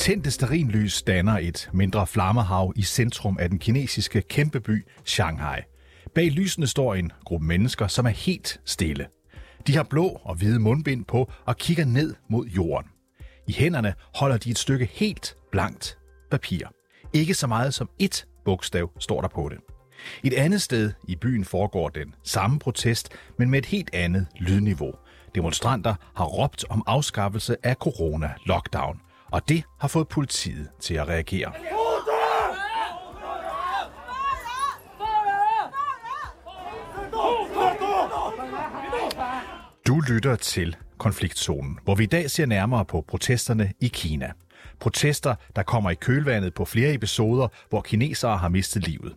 Tændte sterinlys danner et mindre flammehav i centrum af den kinesiske kæmpeby Shanghai. Bag lysene står en gruppe mennesker, som er helt stille. De har blå og hvide mundbind på og kigger ned mod jorden. I hænderne holder de et stykke helt blankt papir. Ikke så meget som et bogstav står der på det. Et andet sted i byen foregår den samme protest, men med et helt andet lydniveau. Demonstranter har råbt om afskaffelse af corona-lockdown, og det har fået politiet til at reagere. Du lytter til konfliktzonen, hvor vi i dag ser nærmere på protesterne i Kina. Protester, der kommer i kølvandet på flere episoder, hvor kinesere har mistet livet.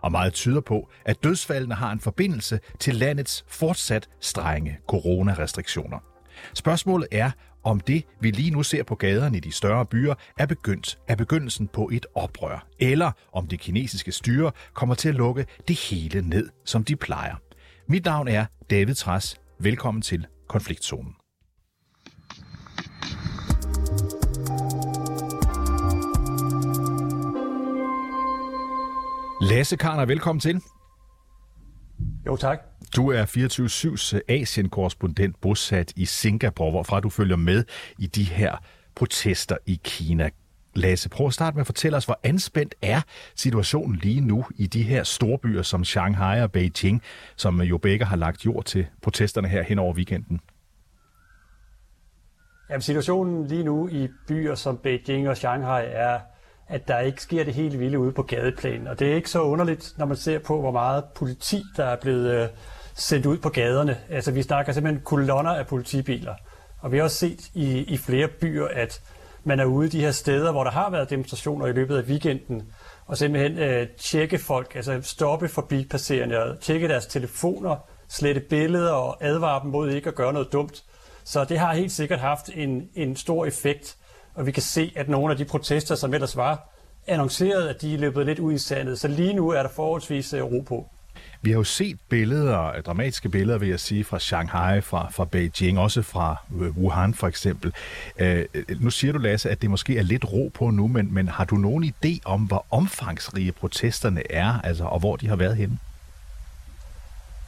Og meget tyder på, at dødsfaldene har en forbindelse til landets fortsat strenge coronarestriktioner. Spørgsmålet er, om det, vi lige nu ser på gaderne i de større byer, er begyndt af begyndelsen på et oprør, eller om det kinesiske styre kommer til at lukke det hele ned, som de plejer. Mit navn er David Træs. Velkommen til Konfliktzonen. Lasse Karner, velkommen til. Jo, tak. Du er 24-7's Asien-korrespondent bosat i Singapore, hvorfra du følger med i de her protester i Kina. Lasse, prøv at starte med at fortælle os, hvor anspændt er situationen lige nu i de her store byer som Shanghai og Beijing, som jo begge har lagt jord til protesterne her hen over weekenden. Jamen, situationen lige nu i byer som Beijing og Shanghai er, at der ikke sker det helt vilde ude på gadeplanen. Og det er ikke så underligt, når man ser på, hvor meget politi, der er blevet øh, sendt ud på gaderne. Altså, vi snakker simpelthen kolonner af politibiler. Og vi har også set i, i flere byer, at man er ude i de her steder, hvor der har været demonstrationer i løbet af weekenden, og simpelthen øh, tjekke folk, altså stoppe forbipasserende og tjekke deres telefoner, slette billeder og advare dem mod ikke at gøre noget dumt. Så det har helt sikkert haft en, en stor effekt, og vi kan se, at nogle af de protester, som ellers var annonceret, at de er løbet lidt ud i sandet. Så lige nu er der forholdsvis øh, ro på. Vi har jo set billeder, øh, dramatiske billeder, vil jeg sige, fra Shanghai, fra, fra Beijing, også fra øh, Wuhan for eksempel. Øh, øh, nu siger du, Lasse, at det måske er lidt ro på nu, men, men har du nogen idé om, hvor omfangsrige protesterne er, altså, og hvor de har været henne?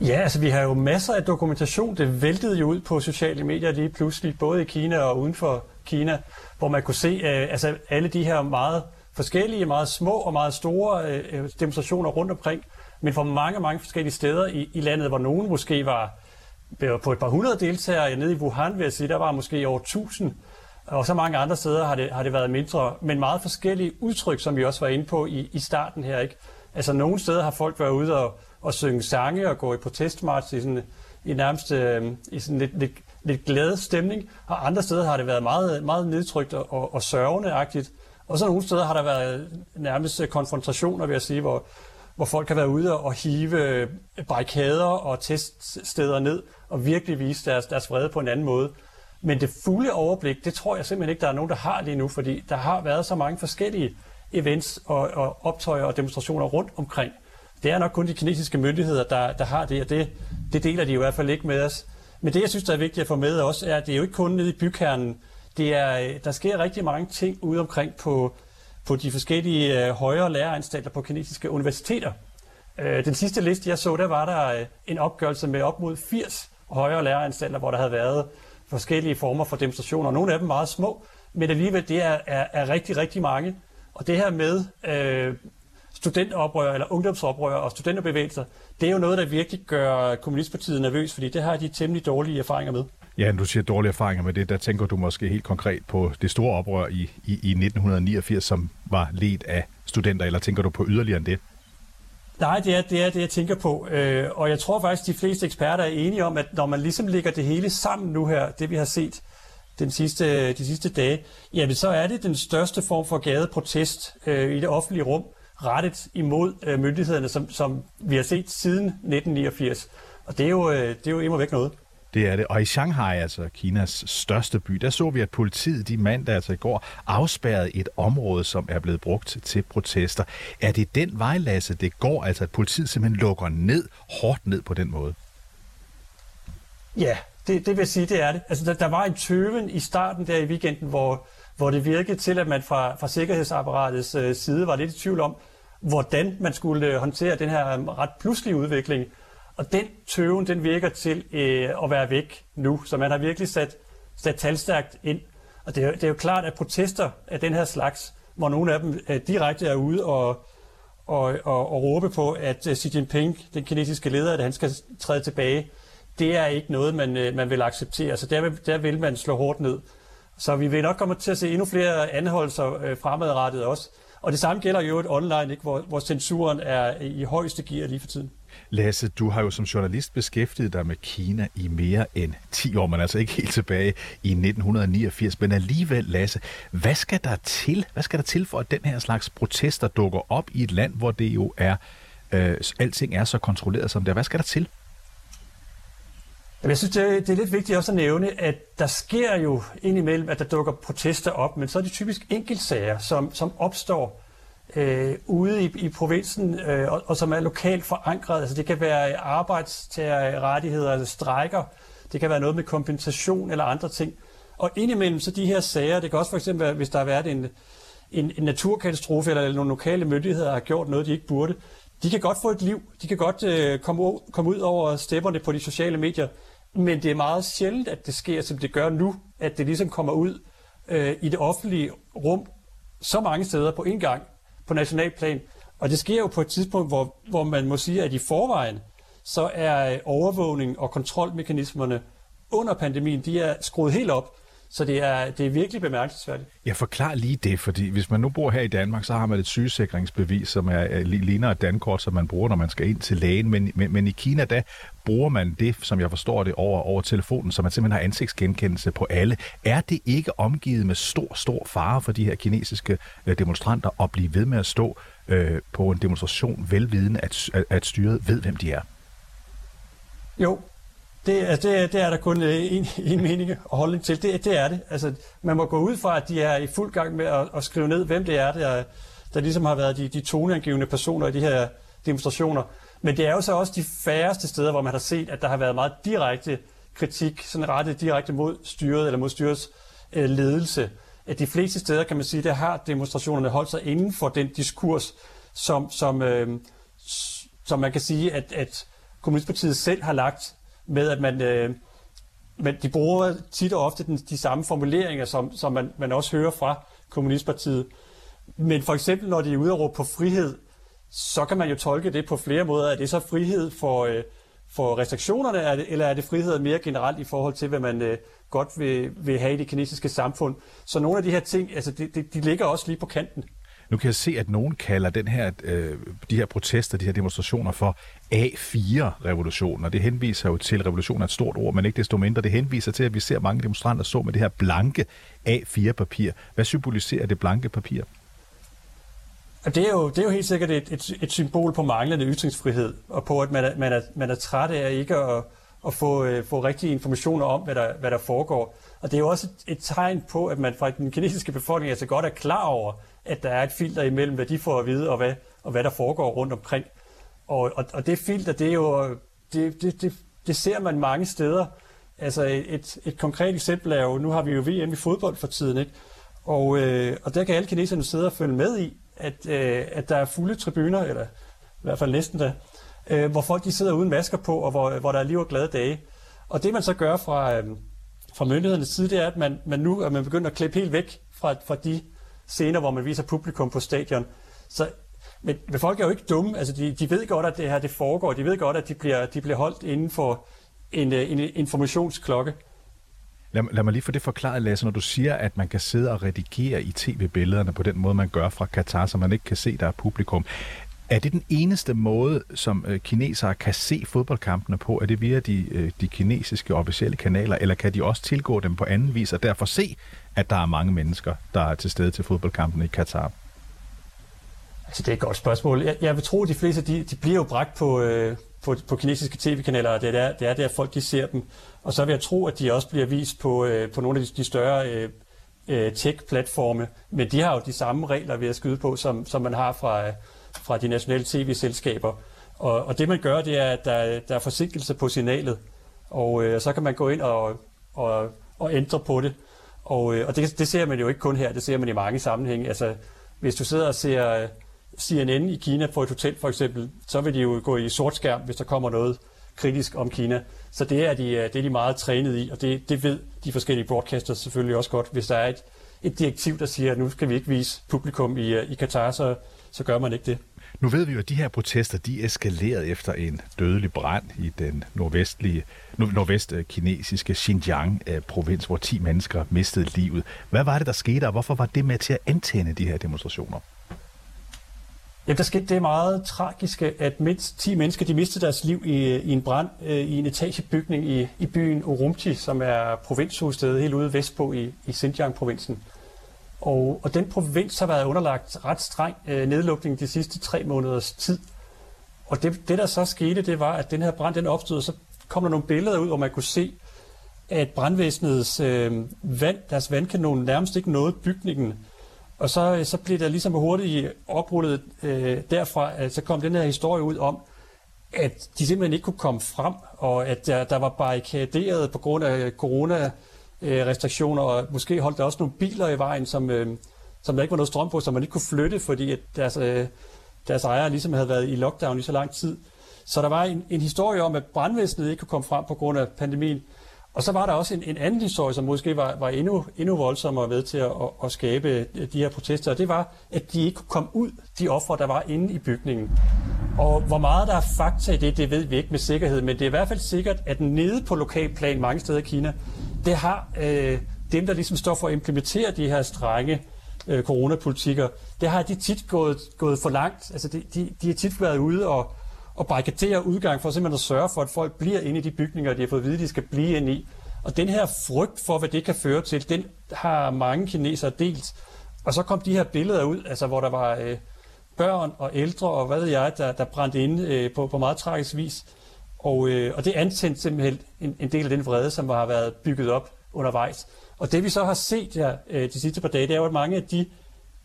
Ja, altså vi har jo masser af dokumentation. Det væltede jo ud på sociale medier lige pludselig, både i Kina og uden for Kina, hvor man kunne se øh, altså alle de her meget forskellige, meget små og meget store øh, demonstrationer rundt omkring, men fra mange, mange forskellige steder i, i landet, hvor nogen måske var på et par hundrede deltagere. Nede i Wuhan vil jeg sige, der var måske over 1000, og så mange andre steder har det, har det været mindre, men meget forskellige udtryk, som vi også var inde på i, i starten her. Ikke? Altså nogle steder har folk været ude og, og synge sange og gå i protestmarch i, sådan, i nærmest øh, i sådan lidt, lidt, lidt glad stemning, og andre steder har det været meget, meget nedtrykt og, og, og sørgende-agtigt. Og så nogle steder har der været nærmest konfrontationer, vil jeg sige, hvor, hvor folk har været ude og hive øh, barrikader og teststeder ned og virkelig vise deres, deres vrede på en anden måde. Men det fulde overblik, det tror jeg simpelthen ikke, der er nogen, der har lige nu, fordi der har været så mange forskellige events og, og optøjer og demonstrationer rundt omkring. Det er nok kun de kinesiske myndigheder, der, der har det, og det, det deler de i hvert fald ikke med os. Men det, jeg synes, der er vigtigt at få med også, er, at det er jo ikke kun nede i bykernen. Det er, øh, der sker rigtig mange ting ude omkring på på de forskellige øh, højere læreranstalter på kinesiske universiteter. Øh, den sidste liste, jeg så, der var der øh, en opgørelse med op mod 80 højere læreranstalter, hvor der havde været forskellige former for demonstrationer. Nogle af dem meget små, men alligevel det er, er, er rigtig, rigtig mange. Og det her med øh, studentoprør eller ungdomsoprør og studenterbevægelser, det er jo noget, der virkelig gør Kommunistpartiet nervøs, fordi det har de temmelig dårlige erfaringer med. Ja, du siger dårlige erfaringer med det. Der tænker du måske helt konkret på det store oprør i, i, i 1989, som var ledt af studenter, eller tænker du på yderligere end det? Nej, det er det, er det jeg tænker på. Øh, og jeg tror faktisk, de fleste eksperter er enige om, at når man ligesom lægger det hele sammen nu her, det vi har set den sidste, de sidste dage, jamen så er det den største form for gadeprotest øh, i det offentlige rum, rettet imod øh, myndighederne, som, som vi har set siden 1989. Og det er jo, øh, det er jo immer væk noget. Det er det. Og i Shanghai, altså Kinas største by, der så vi, at politiet de mandag, altså i går, afspærrede et område, som er blevet brugt til protester. Er det den vej, Lasse, det går, altså at politiet simpelthen lukker ned, hårdt ned på den måde? Ja, det, det vil sige, det er det. Altså, der, der var en tøven i starten der i weekenden, hvor, hvor det virkede til, at man fra, fra sikkerhedsapparatets øh, side var lidt i tvivl om, hvordan man skulle øh, håndtere den her øh, ret pludselige udvikling. Og den tøven, den virker til øh, at være væk nu, så man har virkelig sat, sat talstærkt ind. Og det er, det er jo klart, at protester af den her slags, hvor nogle af dem øh, direkte er ude og, og, og, og råbe på, at øh, Xi Jinping, den kinesiske leder, at han skal træde tilbage, det er ikke noget, man, øh, man vil acceptere. Så der vil, der vil man slå hårdt ned. Så vi vil nok komme til at se endnu flere anholdelser øh, fremadrettet også. Og det samme gælder jo et online, ikke, hvor, hvor censuren er i højeste gear lige for tiden. Lasse, du har jo som journalist beskæftiget dig med Kina i mere end 10 år, men altså ikke helt tilbage i 1989. Men alligevel, Lasse, hvad skal der til? Hvad skal der til for, at den her slags protester dukker op i et land, hvor det jo er, øh, alting er så kontrolleret som det er? Hvad skal der til? Jeg synes, det er, det er lidt vigtigt også at nævne, at der sker jo indimellem, at der dukker protester op, men så er det typisk enkeltsager, som, som opstår øh, ude i, i provinsen, øh, og, og som er lokalt forankret. Altså det kan være arbejdstagerrettigheder, altså strejker, det kan være noget med kompensation eller andre ting. Og indimellem så de her sager, det kan også for eksempel være, hvis der har været en, en, en naturkatastrofe, eller nogle lokale myndigheder har gjort noget, de ikke burde, de kan godt få et liv, de kan godt øh, komme, komme ud over stepperne på de sociale medier, men det er meget sjældent, at det sker, som det gør nu, at det ligesom kommer ud øh, i det offentlige rum så mange steder på en gang på nationalplan. Og det sker jo på et tidspunkt, hvor, hvor man må sige, at i forvejen, så er øh, overvågning og kontrolmekanismerne under pandemien, de er skruet helt op. Så det er, det er virkelig bemærkelsesværdigt. Jeg forklarer lige det, fordi hvis man nu bor her i Danmark, så har man et sygesikringsbevis, som er, ligner et dankort, som man bruger, når man skal ind til lægen. Men, men, men i Kina, der bruger man det, som jeg forstår det, over, over telefonen, så man simpelthen har ansigtsgenkendelse på alle. Er det ikke omgivet med stor, stor fare for de her kinesiske øh, demonstranter at blive ved med at stå øh, på en demonstration, velvidende, at, at styret ved, hvem de er? Jo, det, altså det, det er der kun øh, en, en mening og holdning til. Det, det er det. Altså, man må gå ud fra, at de er i fuld gang med at, at skrive ned, hvem det er, der, der ligesom har været de, de toneangivende personer i de her demonstrationer. Men det er jo så også de færreste steder, hvor man har set, at der har været meget direkte kritik, sådan rettet direkte mod styret eller mod styrets øh, ledelse. At de fleste steder, kan man sige, der har demonstrationerne holdt sig inden for den diskurs, som, som, øh, som man kan sige, at, at Kommunistpartiet selv har lagt med, at man, øh, men de bruger tit og ofte den, de samme formuleringer, som, som man, man også hører fra Kommunistpartiet. Men for eksempel, når de er ude og råbe på frihed, så kan man jo tolke det på flere måder. Er det så frihed for, øh, for restriktionerne, er det, eller er det frihed mere generelt i forhold til, hvad man øh, godt vil, vil have i det kinesiske samfund? Så nogle af de her ting, altså de, de, de ligger også lige på kanten. Nu kan jeg se, at nogen kalder den her, øh, de her protester, de her demonstrationer for A4-revolutionen, og det henviser jo til, revolution er et stort ord, men ikke desto mindre, det henviser til, at vi ser mange demonstranter så med det her blanke A4-papir. Hvad symboliserer det blanke papir? Det er, jo, det er jo helt sikkert et, et, et symbol på manglende ytringsfrihed, og på, at man er, man er, man er træt af ikke at, at få, øh, få rigtige informationer om, hvad der, hvad der foregår. Og det er jo også et, et tegn på, at man fra den kinesiske befolkning altså godt er klar over, at der er et filter imellem, hvad de får at vide, og hvad, og hvad der foregår rundt omkring. Og, og, og det filter, det er jo, det, det, det, det ser man mange steder. Altså et, et konkret eksempel er jo, nu har vi jo VM i fodbold for tiden, ikke? Og, øh, og der kan alle kineserne sidde og følge med i, at, øh, at der er fulde tribuner, eller i hvert fald næsten der, øh, hvor folk de sidder uden masker på, og hvor, hvor der er liv og glade dage. Og det man så gør fra, øh, fra myndighedernes side, det er, at man, man nu er man begyndt at klippe helt væk fra, fra de scener, hvor man viser publikum på stadion. Så, men, men folk er jo ikke dumme. Altså, de, de ved godt, at det her det foregår. De ved godt, at de bliver, de bliver holdt inden for en, øh, en informationsklokke. Lad, lad mig lige få det forklaret, Lasse, når du siger, at man kan sidde og redigere i tv-billederne på den måde, man gør fra Katar, så man ikke kan se, der er publikum. Er det den eneste måde, som øh, kinesere kan se fodboldkampene på? Er det via de, øh, de kinesiske officielle kanaler, eller kan de også tilgå dem på anden vis, og derfor se, at der er mange mennesker, der er til stede til fodboldkampen i Katar? Altså, det er et godt spørgsmål. Jeg, jeg vil tro, at de fleste de, de bliver jo bragt på, øh, på, på kinesiske tv-kanaler, og det er, der, det er der, folk de ser dem. Og så vil jeg tro, at de også bliver vist på, øh, på nogle af de, de større øh, øh, tech-platforme. Men de har jo de samme regler ved at skyde på, som, som man har fra, fra de nationale tv-selskaber. Og, og det man gør, det er, at der, der er forsinkelse på signalet. Og øh, så kan man gå ind og, og, og ændre på det. Og, øh, og det, det ser man jo ikke kun her, det ser man i mange sammenhænge. Altså, hvis du sidder og ser øh, CNN i Kina på et hotel for eksempel, så vil de jo gå i sort skærm, hvis der kommer noget kritisk om Kina. Så det er de, øh, det er de meget trænet i, og det, det ved de forskellige broadcasters selvfølgelig også godt. Hvis der er et, et direktiv, der siger, at nu skal vi ikke vise publikum i, øh, i Katar, så, så gør man ikke det. Nu ved vi jo, at de her protester, de eskalerede efter en dødelig brand i den nordvestlige, nordvestkinesiske Xinjiang-provins, eh, hvor 10 mennesker mistede livet. Hvad var det, der skete, og hvorfor var det med til at antænde de her demonstrationer? Ja, der skete det meget tragiske, at mindst 10 mennesker de mistede deres liv i, i en brand øh, i en etagebygning i, i byen Urumqi, som er provinshovedstedet helt ude vestpå i, i Xinjiang-provinsen. Og, og den provins har været underlagt ret streng øh, nedlukning de sidste tre måneders tid. Og det, det, der så skete, det var, at den her brand den opstod, og så kom der nogle billeder ud, hvor man kunne se, at brandvæsenets øh, vand, deres vandkanon nærmest ikke nåede bygningen. Og så, øh, så blev der ligesom hurtigt oprullet øh, derfra, at så kom den her historie ud om, at de simpelthen ikke kunne komme frem, og at der, der var barrikaderet på grund af corona øh, restriktioner, og måske holdt der også nogle biler i vejen, som, øh, som der ikke var noget strøm på, som man ikke kunne flytte, fordi at deres, øh, deres ejere ligesom havde været i lockdown i så lang tid. Så der var en, en historie om, at brandvæsenet ikke kunne komme frem på grund af pandemien. Og så var der også en, en anden historie, som måske var, var endnu, endnu voldsommere ved til at, at, at skabe øh, de her protester, og det var, at de ikke kunne komme ud, de ofre, der var inde i bygningen. Og hvor meget der er fakta i det, det ved vi ikke med sikkerhed, men det er i hvert fald sikkert, at nede på lokalplan mange steder i Kina, det har øh, dem, der ligesom står for at implementere de her strenge øh, coronapolitikker, det har de tit gået, gået for langt. Altså de, de, de har tit været ude og, og barrikadere udgang for simpelthen at sørge for, at folk bliver inde i de bygninger, de har fået at vide, at de skal blive inde i. Og den her frygt for, hvad det kan føre til, den har mange kinesere delt. Og så kom de her billeder ud, altså hvor der var øh, børn og ældre og hvad ved jeg, der, der brændte inde øh, på, på meget tragisk vis. Og, øh, og det antændte simpelthen en, en del af den vrede, som har været bygget op undervejs. Og det vi så har set her øh, de sidste par dage, det er jo, at mange af de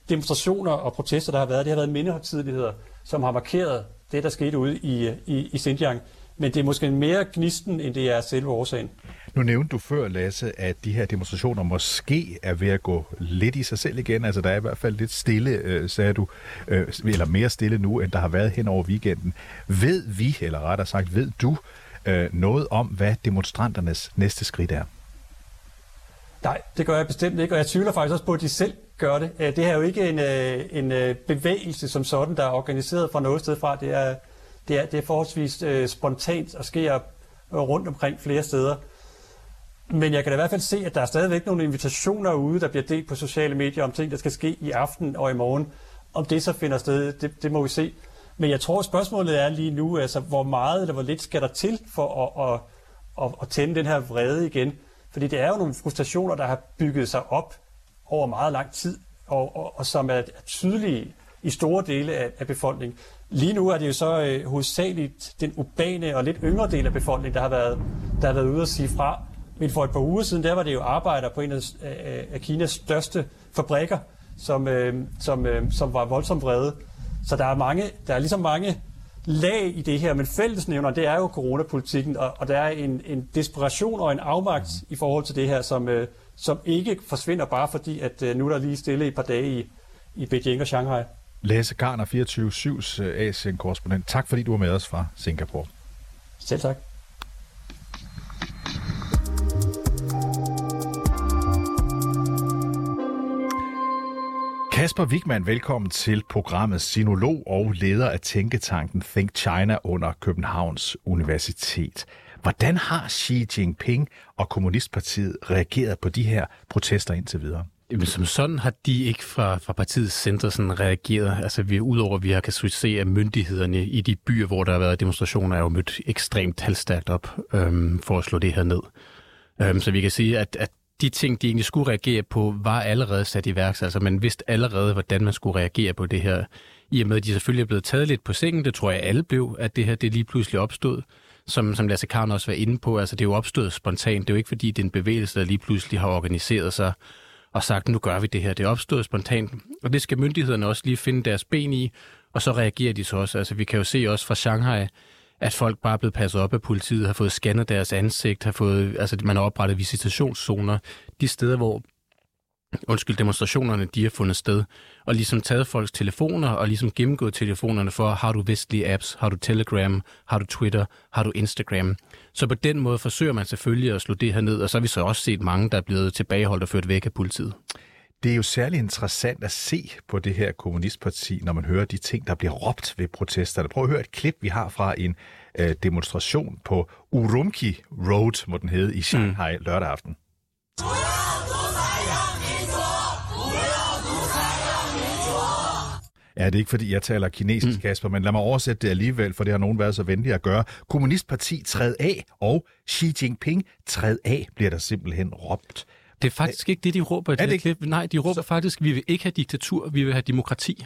demonstrationer og protester, der har været, det har været mindehøjtidligheder, som har markeret det, der skete ude i, øh, i, i Xinjiang. Men det er måske mere gnisten, end det er selve årsagen. Nu nævnte du før, Lasse, at de her demonstrationer måske er ved at gå lidt i sig selv igen. Altså der er i hvert fald lidt stille, øh, sagde du, øh, eller mere stille nu, end der har været hen over weekenden. Ved vi, eller rettere sagt, ved du øh, noget om, hvad demonstranternes næste skridt er? Nej, det gør jeg bestemt ikke, og jeg tvivler faktisk også på, at de selv gør det. Øh, det her er jo ikke en, øh, en øh, bevægelse som sådan, der er organiseret fra noget sted fra. Det er, det er, det er forholdsvis spontant og sker rundt omkring flere steder. Men jeg kan da i hvert fald se, at der er stadigvæk nogle invitationer ude, der bliver delt på sociale medier om ting, der skal ske i aften og i morgen. Om det så finder sted, det, det må vi se. Men jeg tror, spørgsmålet er lige nu, altså hvor meget eller hvor lidt skal der til for at, at, at, at tænde den her vrede igen. Fordi det er jo nogle frustrationer, der har bygget sig op over meget lang tid, og, og, og som er, er tydelige i store dele af, af befolkningen. Lige nu er det jo så øh, hovedsageligt den urbane og lidt yngre del af befolkningen, der har været, der har været ude at sige fra. Men for et par uger siden, der var det jo arbejder på en af, Kinas største fabrikker, som, øh, som, øh, som var voldsomt vrede. Så der er, mange, der er ligesom mange lag i det her, men fællesnævner, det er jo coronapolitikken, og, og der er en, en desperation og en afmagt i forhold til det her, som, øh, som ikke forsvinder bare fordi, at øh, nu er der lige stille i et par dage i, i Beijing og Shanghai. Lasse Garner, 24-7's øh, Asien-korrespondent. Tak fordi du var med os fra Singapore. Selv tak. Kasper Wigman, velkommen til programmet Sinolog og leder af tænketanken Think China under Københavns Universitet. Hvordan har Xi Jinping og Kommunistpartiet reageret på de her protester indtil videre? Jamen, som sådan har de ikke fra, fra partiets center sådan reageret. Altså, vi, udover at vi har kan se, at myndighederne i de byer, hvor der har været demonstrationer, er jo mødt ekstremt talstærkt op øhm, for at slå det her ned. Øhm, så vi kan sige, at, at de ting, de egentlig skulle reagere på, var allerede sat i værk. Altså, man vidste allerede, hvordan man skulle reagere på det her. I og med, at de selvfølgelig er blevet taget lidt på sengen, det tror jeg alle blev, at det her det lige pludselig opstod. Som, som Lasse Karn også var inde på, altså det er jo opstået spontant. Det er jo ikke, fordi det er en bevægelse, der lige pludselig har organiseret sig og sagt, nu gør vi det her. Det er opstået spontant, og det skal myndighederne også lige finde deres ben i, og så reagerer de så også. Altså vi kan jo se også fra Shanghai, at folk bare er blevet passet op af politiet, har fået scannet deres ansigt, har fået, altså man har oprettet visitationszoner. De steder, hvor undskyld, demonstrationerne, de har fundet sted, og ligesom taget folks telefoner, og ligesom gennemgået telefonerne for, har du vestlige apps, har du Telegram, har du Twitter, har du Instagram. Så på den måde forsøger man selvfølgelig at slå det her ned, og så har vi så også set mange, der er blevet tilbageholdt og ført væk af politiet. Det er jo særlig interessant at se på det her kommunistparti, når man hører de ting, der bliver råbt ved protesterne. Prøv at høre et klip, vi har fra en øh, demonstration på Urumqi Road, må den hedde, i Shanghai mm. lørdag aften. Ja, det er ikke fordi, jeg taler kinesisk, mm. Kasper, men lad mig oversætte det alligevel, for det har nogen været så venlige at gøre. Kommunistparti træd af, og Xi Jinping træd af, bliver der simpelthen råbt. Det er faktisk ikke det, de råber i det, det klip. Nej, de råber så... faktisk, vi vil ikke have diktatur, vi vil have demokrati.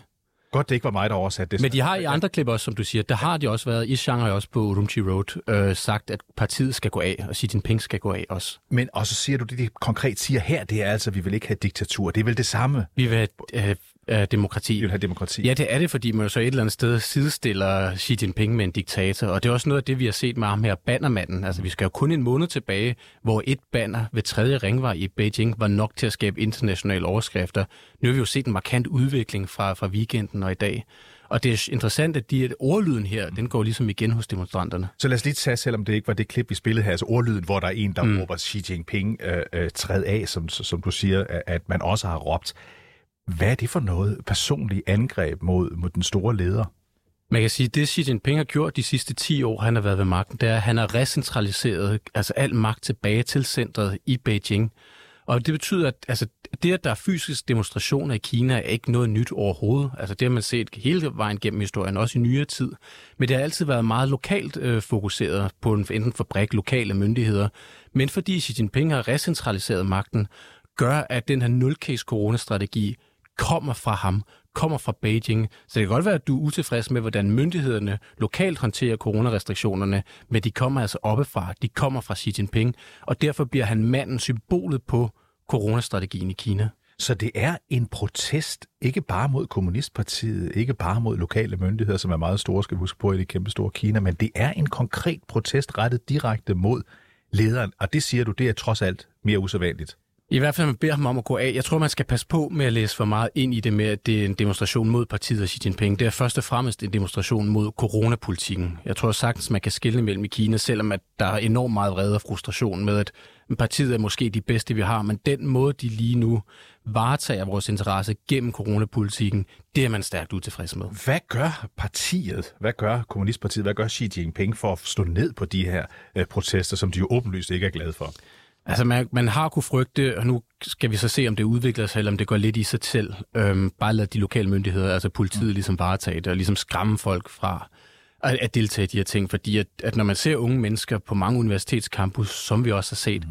Godt, det ikke var mig, der oversatte det. Men de har i andre klip også, som du siger, der har de også været, i Shanghai også på Urumqi Road, øh, sagt, at partiet skal gå af, og Xi Jinping skal gå af også. Men og så siger du, det de konkret siger her, det er altså, at vi vil ikke have diktatur. Det er vel det samme? Vi vil have øh, øh, demokrati. Vi vil have demokrati. Ja, det er det, fordi man jo så et eller andet sted sidestiller Xi Jinping med en diktator, og det er også noget af det, vi har set med ham her, bannermanden. Altså, vi skal jo kun en måned tilbage, hvor et banner ved tredje ringvej i Beijing var nok til at skabe internationale overskrifter. Nu har vi jo set en markant udvikling fra, fra weekenden og i dag. Og det er interessant, at de, ordlyden her, den går ligesom igen hos demonstranterne. Så lad os lige tage, selvom det ikke var det klip, vi spillede her, altså ordlyden, hvor der er en, der mm. råber Xi Jinping øh, øh, træd af, som, som du siger, at man også har råbt. Hvad er det for noget personligt angreb mod, mod den store leder? Man kan sige, at det Xi Jinping har gjort de sidste 10 år, han har været ved magten, det er, at han har recentraliseret altså al magt tilbage til centret i Beijing. Og det betyder, at altså, det, at der er fysiske demonstrationer i Kina, er ikke noget nyt overhovedet. Altså, det har man set hele vejen gennem historien, også i nyere tid. Men det har altid været meget lokalt øh, fokuseret på en, enten fabrik, lokale myndigheder. Men fordi Xi Jinping har recentraliseret magten, gør, at den her nul-case coronastrategi kommer fra ham, kommer fra Beijing. Så det kan godt være, at du er utilfreds med, hvordan myndighederne lokalt håndterer coronarestriktionerne, men de kommer altså oppefra. De kommer fra Xi Jinping, og derfor bliver han manden symbolet på coronastrategien i Kina. Så det er en protest, ikke bare mod Kommunistpartiet, ikke bare mod lokale myndigheder, som er meget store, skal vi huske på, i det kæmpe store Kina, men det er en konkret protest rettet direkte mod lederen, og det siger du, det er trods alt mere usædvanligt. I hvert fald, man beder ham om at gå af. Jeg tror, man skal passe på med at læse for meget ind i det med, at det er en demonstration mod partiet og Xi Jinping. Det er først og fremmest en demonstration mod coronapolitikken. Jeg tror sagtens, man kan skille mellem i Kina, selvom at der er enormt meget vrede og frustration med, at partiet er måske de bedste, vi har, men den måde, de lige nu varetager vores interesse gennem coronapolitikken, det er man stærkt utilfreds med. Hvad gør partiet, hvad gør Kommunistpartiet, hvad gør Xi Jinping for at stå ned på de her øh, protester, som de jo åbenlyst ikke er glade for? Altså, man, man har kunne frygte, og nu skal vi så se, om det udvikler sig, eller om det går lidt i sig selv. Øhm, bare lade de lokale myndigheder, altså politiet, mm. ligesom varetage det, og ligesom skræmme folk fra at, at deltage i de her ting. Fordi at, at når man ser unge mennesker på mange universitetscampus, som vi også har set,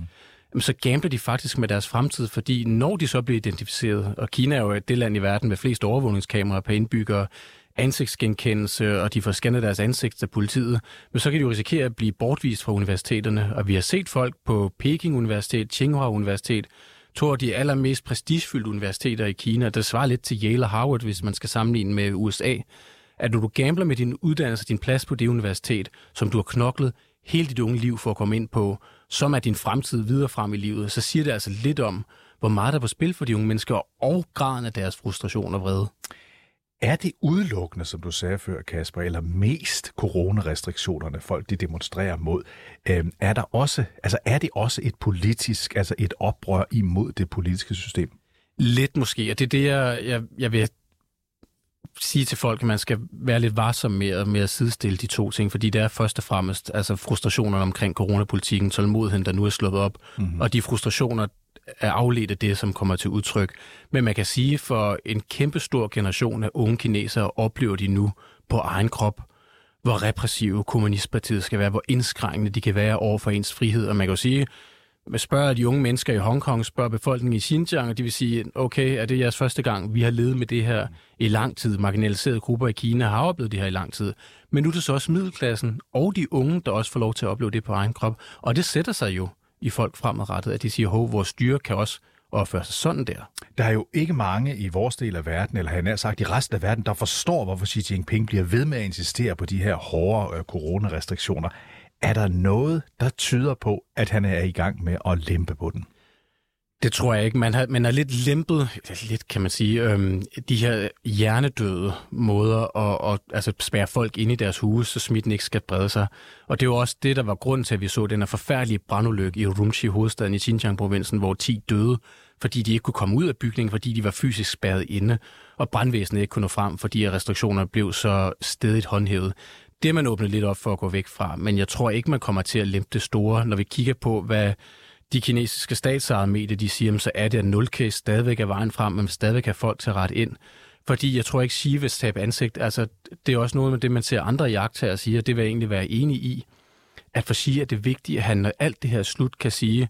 mm. så gambler de faktisk med deres fremtid, fordi når de så bliver identificeret, og Kina er jo det land i verden med flest overvågningskameraer per indbygger, ansigtsgenkendelse, og de får scannet deres ansigt af politiet, men så kan de jo risikere at blive bortvist fra universiteterne. Og vi har set folk på Peking Universitet, Tsinghua Universitet, to af de allermest prestigefyldte universiteter i Kina, der svarer lidt til Yale og Harvard, hvis man skal sammenligne med USA, at når du gambler med din uddannelse, din plads på det universitet, som du har knoklet hele dit unge liv for at komme ind på, som er din fremtid videre frem i livet, så siger det altså lidt om, hvor meget der er på spil for de unge mennesker, og graden af deres frustration og vrede. Er det udelukkende, som du sagde før, Kasper, eller mest coronarestriktionerne, folk de demonstrerer mod? Øhm, er, der også, altså er det også et politisk, altså et oprør imod det politiske system? Lidt måske, og det er det, jeg, jeg, jeg vil sige til folk, at man skal være lidt varsom med, at, med at sidestille de to ting, fordi det er først og fremmest altså frustrationerne omkring coronapolitikken, tålmodigheden, der nu er slået op, mm-hmm. og de frustrationer, er afledt af det, som kommer til udtryk. Men man kan sige, for en kæmpe stor generation af unge kinesere oplever de nu på egen krop, hvor repressive kommunistpartiet skal være, hvor indskrænkende de kan være over for ens frihed. Og man kan jo sige, man spørger de unge mennesker i Hongkong, spørger befolkningen i Xinjiang, og de vil sige, okay, er det jeres første gang, vi har levet med det her i lang tid. Marginaliserede grupper i Kina har oplevet det her i lang tid. Men nu er det så også middelklassen og de unge, der også får lov til at opleve det på egen krop. Og det sætter sig jo i folk fremadrettet, at de siger, at vores styre kan også opføre sig sådan der. Der er jo ikke mange i vores del af verden, eller han har sagt i resten af verden, der forstår, hvorfor Xi Jinping bliver ved med at insistere på de her hårde øh, coronarestriktioner. Er der noget, der tyder på, at han er i gang med at lempe på den? Det tror jeg ikke. Man har, man har lidt lempet, lidt kan man sige, øhm, de her hjernedøde måder at, at altså spære folk ind i deres huse, så smitten ikke skal brede sig. Og det er jo også det, der var grund til, at vi så den her forfærdelige brandulykke i Urumqi, hovedstaden i Xinjiang-provincen, hvor 10 døde, fordi de ikke kunne komme ud af bygningen, fordi de var fysisk spærret inde, og brandvæsenet ikke kunne nå frem, fordi restriktionerne blev så stedigt håndhævet. Det er man åbnet lidt op for at gå væk fra, men jeg tror ikke, man kommer til at lempe det store, når vi kigger på, hvad de kinesiske statsejede medier, de siger, så er det, at nulcase stadigvæk er vejen frem, men stadigvæk har folk til ret ind. Fordi jeg tror ikke, Xi vil tabe ansigt. Altså, det er også noget med det, man ser andre jagttager sige, og det vil jeg egentlig være enig i. At for Xi er det vigtigt, at han, når alt det her slut, kan sige,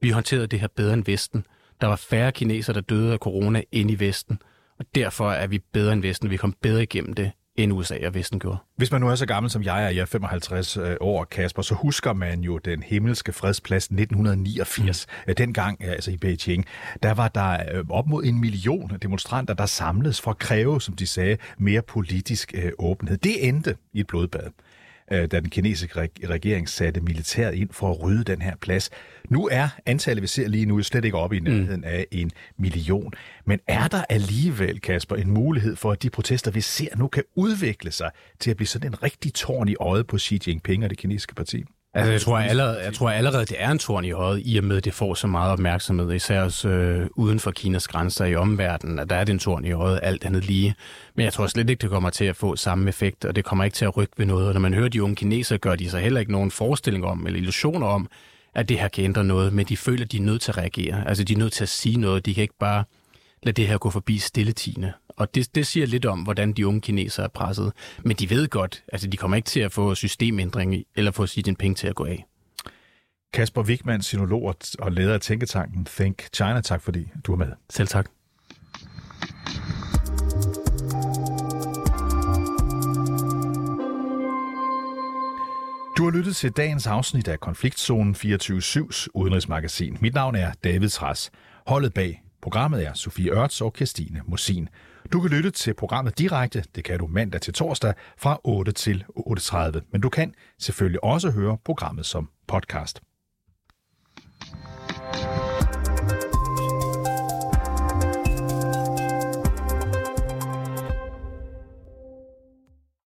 vi håndterede det her bedre end Vesten. Der var færre kinesere, der døde af corona end i Vesten. Og derfor er vi bedre end Vesten. Vi kom bedre igennem det end USA og Vesten gjorde. Hvis man nu er så gammel som jeg er, jeg er 55 øh, år, Kasper, så husker man jo den himmelske fredsplads 1989. Mm. Dengang, altså i Beijing, der var der øh, op mod en million demonstranter, der samledes for at kræve, som de sagde, mere politisk øh, åbenhed. Det endte i et blodbad. Øh, da den kinesiske regering satte militæret ind for at rydde den her plads. Nu er antallet, vi ser lige nu, slet ikke oppe i nærheden mm. af en million. Men er der alligevel, Kasper, en mulighed for, at de protester, vi ser nu, kan udvikle sig til at blive sådan en rigtig tårn i øjet på Xi Jinping og det kinesiske parti? Altså, jeg tror, allerede, jeg tror allerede, det er en torn i øjet, i og med, at det får så meget opmærksomhed, især også øh, uden for Kinas grænser i omverdenen, at der er det en torn i øjet, alt andet lige. Men jeg tror slet ikke, det kommer til at få samme effekt, og det kommer ikke til at rykke ved noget. Og når man hører de unge kinesere, gør de sig heller ikke nogen forestilling om, eller illusioner om, at det her kan ændre noget, men de føler, at de er nødt til at reagere. Altså, de er nødt til at sige noget. De kan ikke bare lade det her gå forbi stilletigende. Og det, det siger lidt om, hvordan de unge kinesere er presset. Men de ved godt, altså de kommer ikke til at få systemændring eller få sit penge til at gå af. Kasper Wigman, sinolog og leder af Tænketanken Think China. Tak fordi du er med. Selv tak. Du har lyttet til dagens afsnit af Konfliktzonen 24-7's udenrigsmagasin. Mit navn er David Træs. Holdet bag programmet er Sofie Ørts og Christine Mosin. Du kan lytte til programmet direkte, det kan du mandag til torsdag fra 8 til 8.30, men du kan selvfølgelig også høre programmet som podcast.